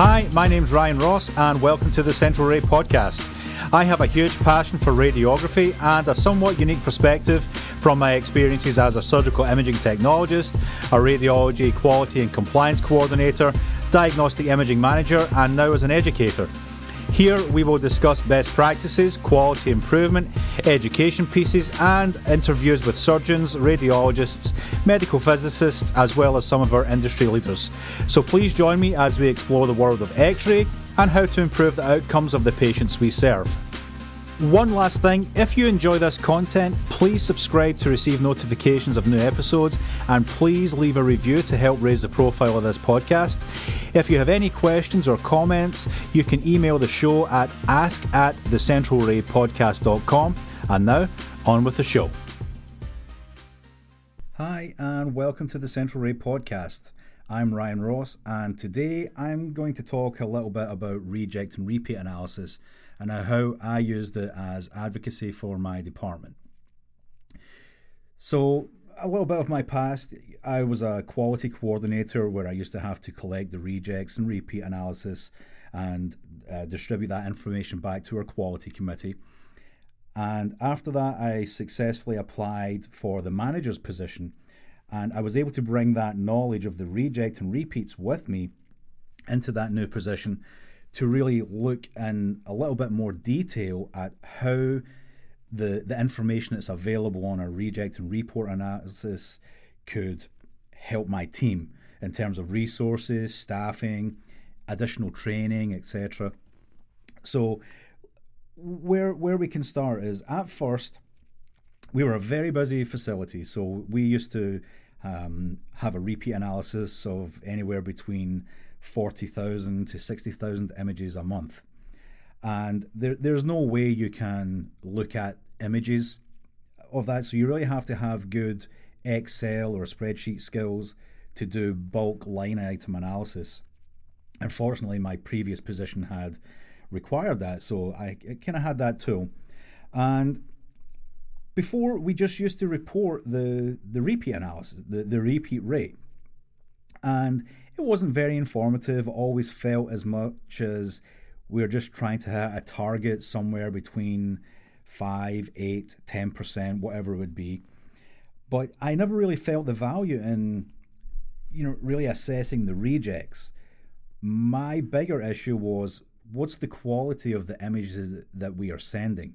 Hi, my name's Ryan Ross, and welcome to the Central Ray Podcast. I have a huge passion for radiography and a somewhat unique perspective from my experiences as a surgical imaging technologist, a radiology quality and compliance coordinator, diagnostic imaging manager, and now as an educator. Here we will discuss best practices, quality improvement, education pieces, and interviews with surgeons, radiologists, medical physicists, as well as some of our industry leaders. So please join me as we explore the world of X ray and how to improve the outcomes of the patients we serve. One last thing if you enjoy this content, please subscribe to receive notifications of new episodes and please leave a review to help raise the profile of this podcast. If you have any questions or comments, you can email the show at ask at thecentralraypodcast.com. And now, on with the show. Hi, and welcome to the Central Ray Podcast. I'm Ryan Ross, and today I'm going to talk a little bit about reject and repeat analysis and how I used it as advocacy for my department. So, a little bit of my past I was a quality coordinator where I used to have to collect the rejects and repeat analysis and uh, distribute that information back to our quality committee. And after that, I successfully applied for the manager's position. And I was able to bring that knowledge of the reject and repeats with me into that new position to really look in a little bit more detail at how the, the information that's available on a reject and report analysis could help my team in terms of resources, staffing, additional training, etc. So where where we can start is at first we were a very busy facility, so we used to um, have a repeat analysis of anywhere between 40,000 to 60,000 images a month. And there, there's no way you can look at images of that. So you really have to have good Excel or spreadsheet skills to do bulk line item analysis. Unfortunately, my previous position had required that, so I, kind of had that tool. And before, we just used to report the, the repeat analysis, the, the repeat rate. And it wasn't very informative, always felt as much as we are just trying to hit a target somewhere between 5, 8, 10%, whatever it would be. But I never really felt the value in, you know, really assessing the rejects. My bigger issue was what's the quality of the images that we are sending.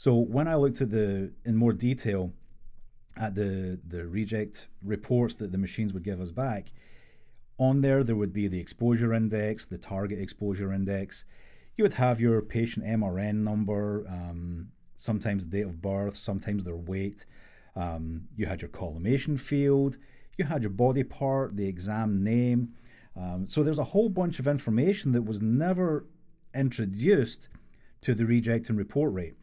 So when I looked at the in more detail at the the reject reports that the machines would give us back, on there, there would be the exposure index, the target exposure index. You would have your patient MRN number, um, sometimes date of birth, sometimes their weight. Um, you had your collimation field, you had your body part, the exam name. Um, so there's a whole bunch of information that was never introduced to the reject and report rate.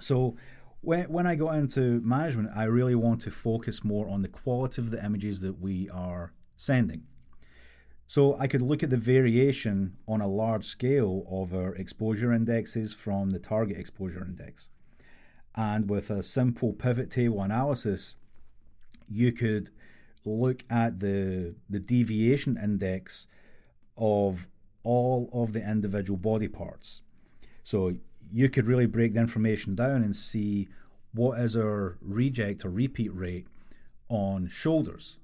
So when, when I got into management, I really want to focus more on the quality of the images that we are sending. So I could look at the variation on a large scale of our exposure indexes from the target exposure index. And with a simple pivot table analysis, you could look at the, the deviation index of all of the individual body parts. So you could really break the information down and see what is our reject or repeat rate on shoulders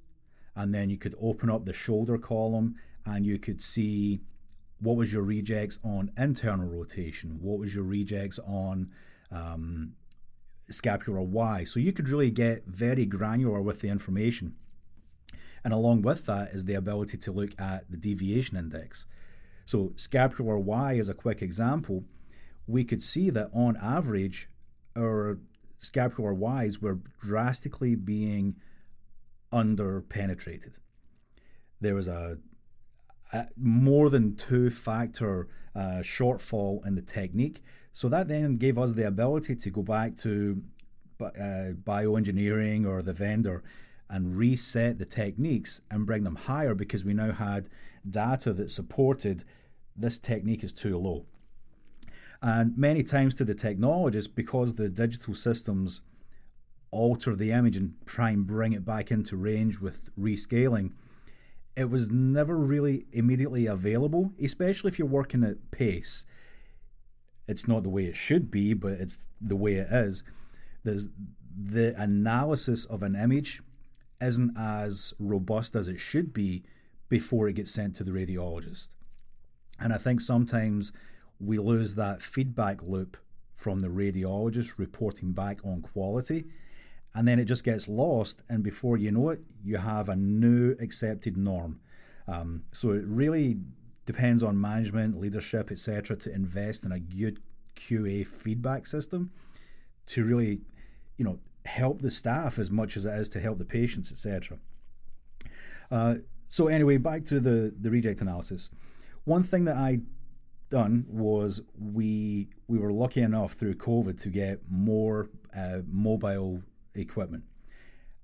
and then you could open up the shoulder column and you could see what was your rejects on internal rotation, what was your rejects on um, scapular Y. So you could really get very granular with the information. And along with that is the ability to look at the deviation index. So scapular Y is a quick example. We could see that on average, our scapular Ys were drastically being under penetrated. There was a, a more than two factor uh, shortfall in the technique. So that then gave us the ability to go back to uh, bioengineering or the vendor and reset the techniques and bring them higher because we now had data that supported this technique is too low. And many times to the technologists, because the digital systems alter the image and try and bring it back into range with rescaling, it was never really immediately available, especially if you're working at pace. It's not the way it should be, but it's the way it is. There's the analysis of an image isn't as robust as it should be before it gets sent to the radiologist. And I think sometimes we lose that feedback loop from the radiologist reporting back on quality. And then it just gets lost, and before you know it, you have a new accepted norm. Um, so it really depends on management, leadership, etc., to invest in a good QA feedback system to really, you know, help the staff as much as it is to help the patients, etc. Uh, so anyway, back to the the reject analysis. One thing that I done was we we were lucky enough through COVID to get more uh, mobile equipment,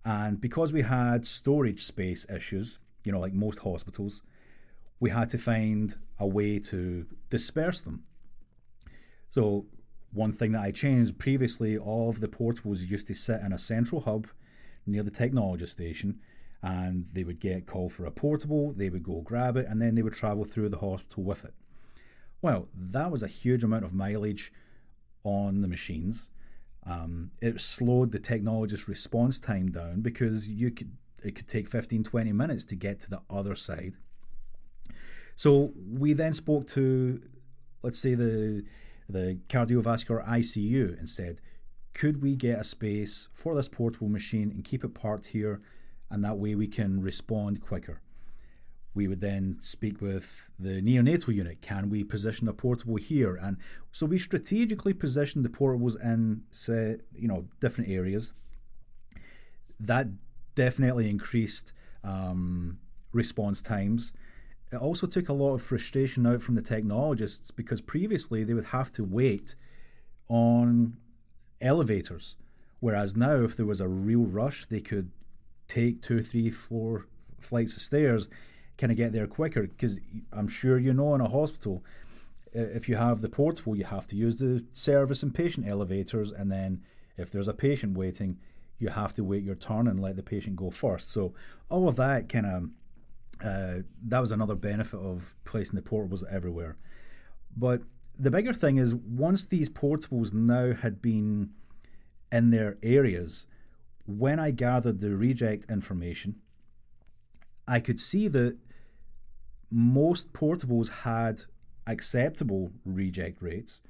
and because we had storage space issues, you know, like most hospitals, we had to find a way to disperse them. So one thing that I changed previously, all of the portables used to sit in a central hub near the technology station and they would get called for a portable, they would go grab it, and then they would travel through the hospital with it. Well, that was a huge amount of mileage on the machines. Um, it slowed the technologist response time down because you could it could take 15 20 minutes to get to the other side. So we then spoke to let's say the the cardiovascular ICU and said, could we get a space for this portable machine and keep it parked here and that way we can respond quicker? We would then speak with the neonatal unit. Can we position a portable here? And so we strategically positioned the portables in, say, you know, different areas. That definitely increased um, response times. It also took a lot of frustration out from the technologists because previously they would have to wait on elevators, whereas now if there was a real rush, they could take two, three, four flights of stairs kind of get there quicker? Because I'm sure you know in a hospital if you have the portable you have to use the service and patient elevators and then if there's a patient waiting you have to wait your turn and let the patient go first. So all of that kind of uh, that was another benefit of placing the portables everywhere. But the bigger thing is once these portables now had been in their areas when i gathered the reject information i could see that most portables had acceptable reject rates,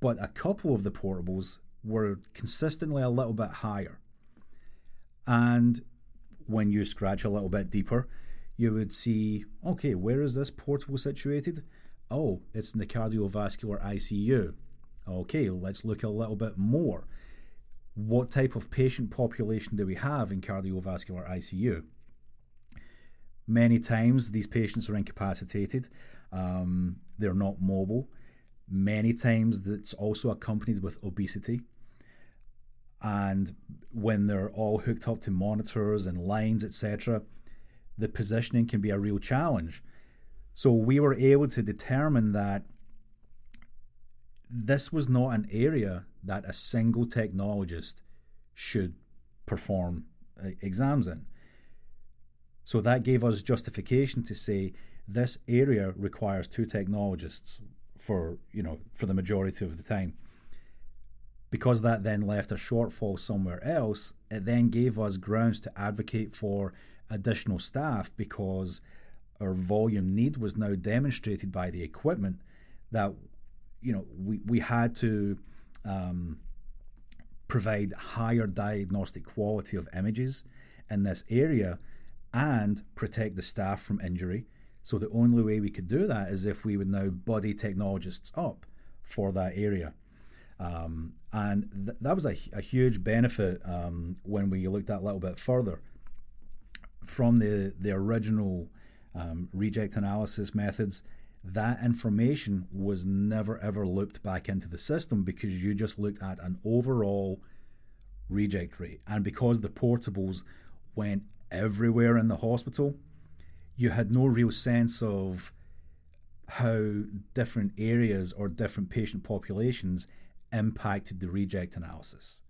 but a couple of the portables were consistently a little bit higher. And when you scratch a little bit deeper, you would see okay, where is this portable situated? Oh, it's in the cardiovascular ICU. Okay, let's look a little bit more. What type of patient population do we have in cardiovascular ICU? Many times these patients are incapacitated, um, they're not mobile. Many times it's also accompanied with obesity. And when they're all hooked up to monitors and lines, etc., the positioning can be a real challenge. So we were able to determine that this was not an area that a single technologist should perform uh, exams in. So that gave us justification to say this area requires two technologists for you know for the majority of the time. Because that then left a shortfall somewhere else, it then gave us grounds to advocate for additional staff because our volume need was now demonstrated by the equipment that you know we, we had to um, provide higher diagnostic quality of images in this area and protect the staff from injury. So the only way we could do that is if we would now body technologists up for that area. Um, and th- that was a, a huge benefit um, when we looked at a little bit further from the, the original um, reject analysis methods. That information was never ever looped back into the system because you just looked at an overall reject rate. And because the portables went everywhere in the hospital, you had no real sense of how different areas or different patient populations impacted the reject analysis.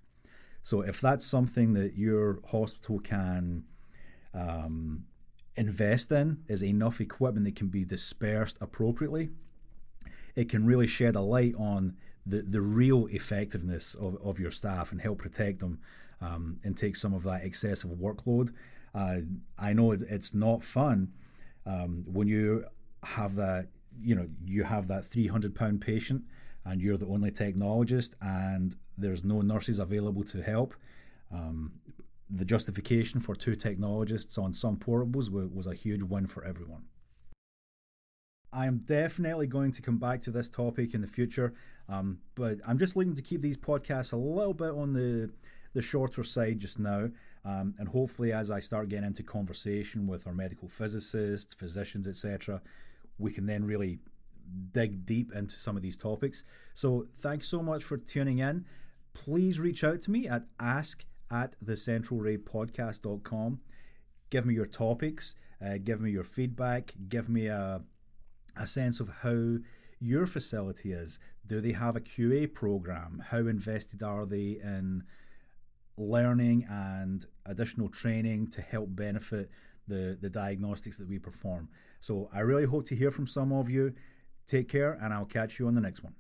So, if that's something that your hospital can um, invest in is enough equipment that can be dispersed appropriately, it can really shed a light on the, the real effectiveness of, of your staff and help protect them um, and take some of that excessive workload. Uh, I know it, it's not fun um, when you have that, you know, you have that 300 pound patient and you're the only technologist and there's no nurses available to help. Um, the justification for two technologists on some portables was, was a huge win for everyone. I am definitely going to come back to this topic in the future, um, but I'm just looking to keep these podcasts a little bit on the the shorter side just now, um, and hopefully, as I start getting into conversation with our medical physicists, physicians, etc., we can then really dig deep into some of these topics. So, thanks so much for tuning in. Please reach out to me at ask at thecentralraypodcast.com. Give me your topics, uh, give me your feedback, give me a, a sense of how your facility is. Do they have a QA program? How invested are they in learning and additional training to help benefit the, the diagnostics that we perform? So I really hope to hear from some of you. Take care, and I'll catch you on the next one.